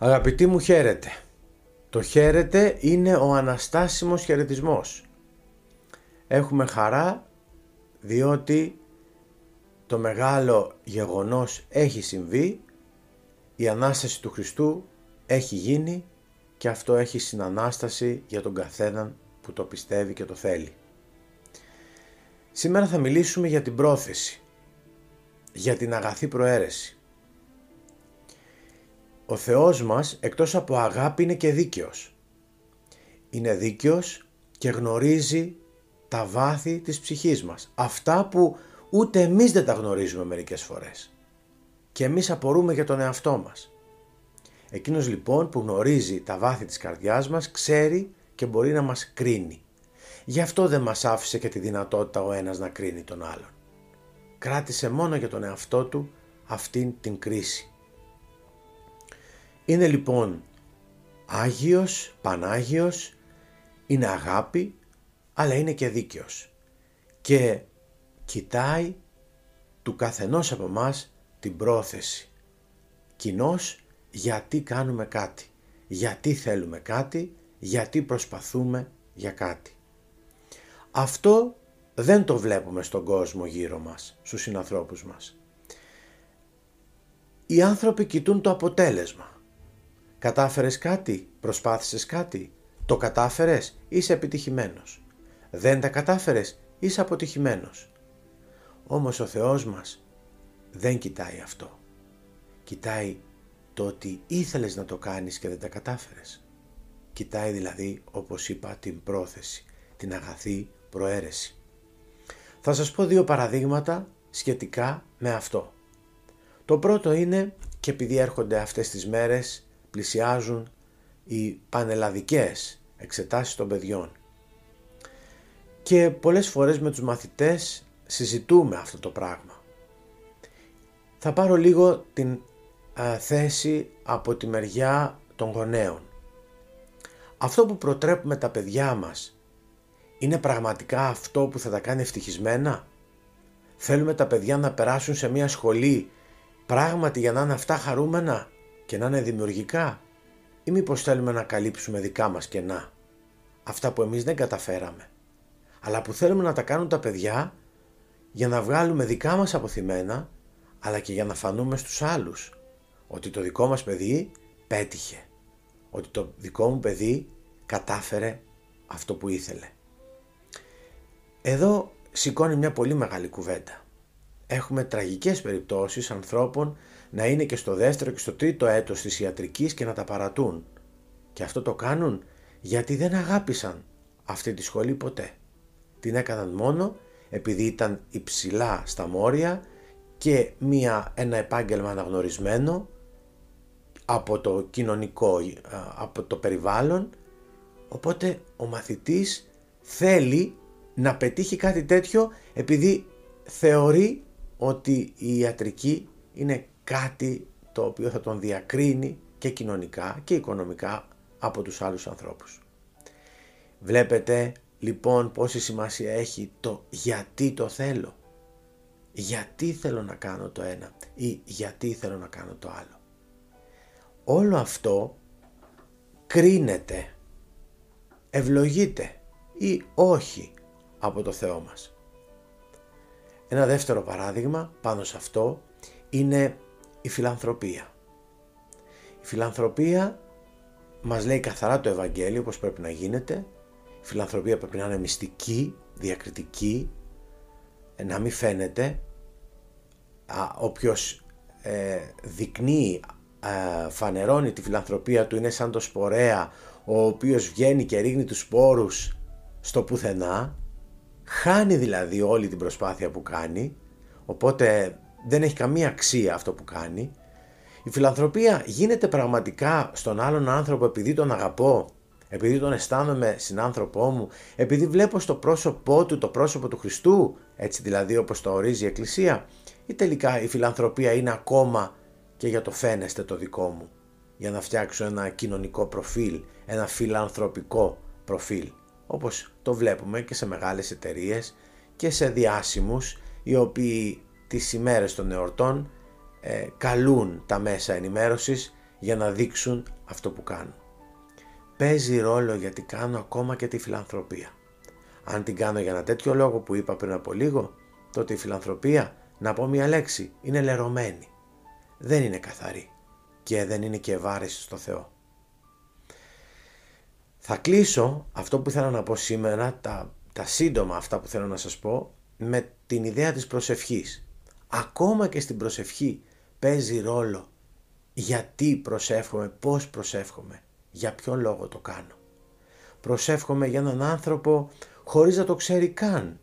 Αγαπητοί μου χαίρετε. Το χαίρετε είναι ο αναστάσιμος χαιρετισμός. Έχουμε χαρά διότι το μεγάλο γεγονός έχει συμβεί, η Ανάσταση του Χριστού έχει γίνει και αυτό έχει συνανάσταση για τον καθέναν που το πιστεύει και το θέλει. Σήμερα θα μιλήσουμε για την πρόθεση, για την αγαθή προαίρεση. Ο Θεός μας εκτός από αγάπη είναι και δίκαιος. Είναι δίκαιος και γνωρίζει τα βάθη της ψυχής μας. Αυτά που ούτε εμείς δεν τα γνωρίζουμε μερικές φορές. Και εμείς απορούμε για τον εαυτό μας. Εκείνος λοιπόν που γνωρίζει τα βάθη της καρδιάς μας ξέρει και μπορεί να μας κρίνει. Γι' αυτό δεν μας άφησε και τη δυνατότητα ο ένας να κρίνει τον άλλον. Κράτησε μόνο για τον εαυτό του αυτήν την κρίση. Είναι λοιπόν Άγιος, Πανάγιος, είναι αγάπη, αλλά είναι και δίκαιος. Και κοιτάει του καθενός από μας την πρόθεση. Κοινώς γιατί κάνουμε κάτι, γιατί θέλουμε κάτι, γιατί προσπαθούμε για κάτι. Αυτό δεν το βλέπουμε στον κόσμο γύρω μας, στους συνανθρώπους μας. Οι άνθρωποι κοιτούν το αποτέλεσμα. Κατάφερες κάτι, προσπάθησες κάτι, το κατάφερες, είσαι επιτυχημένος. Δεν τα κατάφερες, είσαι αποτυχημένος. Όμως ο Θεός μας δεν κοιτάει αυτό. Κοιτάει το ότι ήθελες να το κάνεις και δεν τα κατάφερες. Κοιτάει δηλαδή, όπως είπα, την πρόθεση, την αγαθή προαίρεση. Θα σας πω δύο παραδείγματα σχετικά με αυτό. Το πρώτο είναι, και επειδή έρχονται αυτές τις μέρες πλησιάζουν οι πανελλαδικές εξετάσεις των παιδιών. Και πολλές φορές με τους μαθητές συζητούμε αυτό το πράγμα. Θα πάρω λίγο την θέση από τη μεριά των γονέων. Αυτό που προτρέπουμε τα παιδιά μας είναι πραγματικά αυτό που θα τα κάνει ευτυχισμένα; Θέλουμε τα παιδιά να περάσουν σε μια σχολή πράγματι για να είναι αυτά χαρούμενα; Και να είναι δημιουργικά ή μήπως θέλουμε να καλύψουμε δικά μας κενά, αυτά που εμείς δεν καταφέραμε, αλλά που θέλουμε να τα κάνουν τα παιδιά για να βγάλουμε δικά μας αποθυμένα, αλλά και για να φανούμε στους άλλους ότι το δικό μας παιδί πέτυχε, ότι το δικό μου παιδί κατάφερε αυτό που ήθελε. Εδώ σηκώνει μια πολύ μεγάλη κουβέντα. Έχουμε τραγικές περιπτώσεις ανθρώπων να είναι και στο δεύτερο και στο τρίτο έτος της ιατρικής και να τα παρατούν. Και αυτό το κάνουν γιατί δεν αγάπησαν αυτή τη σχολή ποτέ. Την έκαναν μόνο επειδή ήταν υψηλά στα μόρια και μια, ένα επάγγελμα αναγνωρισμένο από το κοινωνικό, από το περιβάλλον οπότε ο μαθητής θέλει να πετύχει κάτι τέτοιο επειδή θεωρεί ότι η ιατρική είναι κάτι το οποίο θα τον διακρίνει και κοινωνικά και οικονομικά από τους άλλους ανθρώπους. Βλέπετε λοιπόν πόση σημασία έχει το γιατί το θέλω. Γιατί θέλω να κάνω το ένα ή γιατί θέλω να κάνω το άλλο. Όλο αυτό κρίνεται, ευλογείται ή όχι από το Θεό μας. Ένα δεύτερο παράδειγμα πάνω σε αυτό είναι η φιλανθρωπία. Η φιλανθρωπία μας λέει καθαρά το Ευαγγέλιο πως πρέπει να γίνεται. Η φιλανθρωπία πρέπει να είναι μυστική, διακριτική, ε, να μην φαίνεται. Α, όποιος ε, δεικνύει, ε, φανερώνει τη φιλανθρωπία του είναι σαν το σπορέα ο οποίος βγαίνει και ρίχνει τους σπόρους στο πουθενά. Χάνει δηλαδή όλη την προσπάθεια που κάνει, οπότε δεν έχει καμία αξία αυτό που κάνει. Η φιλανθρωπία γίνεται πραγματικά στον άλλον άνθρωπο επειδή τον αγαπώ, επειδή τον αισθάνομαι συνάνθρωπό μου, επειδή βλέπω στο πρόσωπό του το πρόσωπο του Χριστού, έτσι δηλαδή όπως το ορίζει η Εκκλησία, ή τελικά η φιλανθρωπία είναι ακόμα και για το φαίνεστε το δικό μου, για να φτιάξω ένα κοινωνικό προφίλ, ένα φιλανθρωπικό προφίλ, όπως το βλέπουμε και σε μεγάλες εταιρείες και σε διάσημους οι οποίοι τις ημέρες των εορτών ε, καλούν τα μέσα ενημέρωσης για να δείξουν αυτό που κάνουν. Παίζει ρόλο γιατί κάνω ακόμα και τη φιλανθρωπία. Αν την κάνω για ένα τέτοιο λόγο που είπα πριν από λίγο, τότε η φιλανθρωπία, να πω μια λέξη, είναι λερωμένη. Δεν είναι καθαρή και δεν είναι και ευάρεση στο Θεό. Θα κλείσω αυτό που ήθελα να πω σήμερα, τα, τα σύντομα αυτά που θέλω να σας πω, με την ιδέα της προσευχής. Ακόμα και στην προσευχή παίζει ρόλο γιατί προσεύχομαι, πώς προσεύχομαι, για ποιον λόγο το κάνω. Προσεύχομαι για έναν άνθρωπο χωρίς να το ξέρει καν.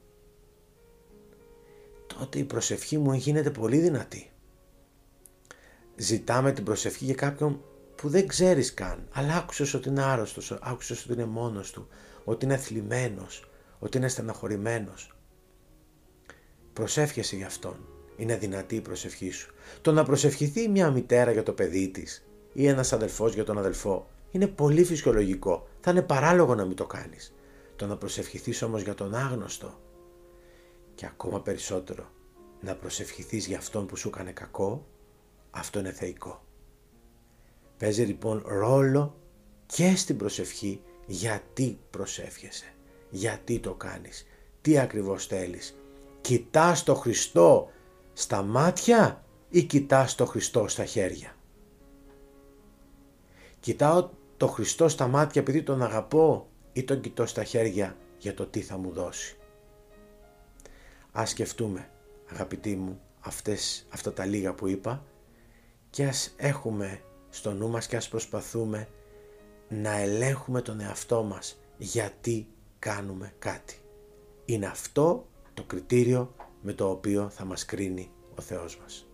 Τότε η προσευχή μου γίνεται πολύ δυνατή. Ζητάμε την προσευχή για κάποιον που δεν ξέρεις καν, αλλά άκουσες ότι είναι άρρωστος, άκουσες ότι είναι μόνος του, ότι είναι θλιμμένος, ότι είναι στεναχωρημένος. Προσεύχεσαι για αυτόν. Είναι δυνατή η προσευχή σου. Το να προσευχηθεί μια μητέρα για το παιδί της ή ένας αδελφός για τον αδελφό είναι πολύ φυσιολογικό. Θα είναι παράλογο να μην το κάνεις. Το να προσευχηθείς όμως για τον άγνωστο και ακόμα περισσότερο να προσευχηθείς για αυτόν που σου έκανε κακό, αυτό είναι θεϊκό. Παίζει λοιπόν ρόλο και στην προσευχή γιατί προσεύχεσαι, γιατί το κάνεις, τι ακριβώς θέλεις. Κοιτάς το Χριστό στα μάτια ή κοιτάς το Χριστό στα χέρια; Κοιτάω το Χριστό στα μάτια επειδή τον αγαπώ ή τον κοιτώ στα χέρια για το τι θα μου δώσει; Ας σκεφτούμε αγαπητοί μου αυτές, αυτά τα λίγα που είπα και ας έχουμε στο νου μας και ας προσπαθούμε να ελέγχουμε τον εαυτό μας γιατί κάνουμε κάτι. Είναι αυτό το κριτήριο με το οποίο θα μας κρίνει ο Θεός μας.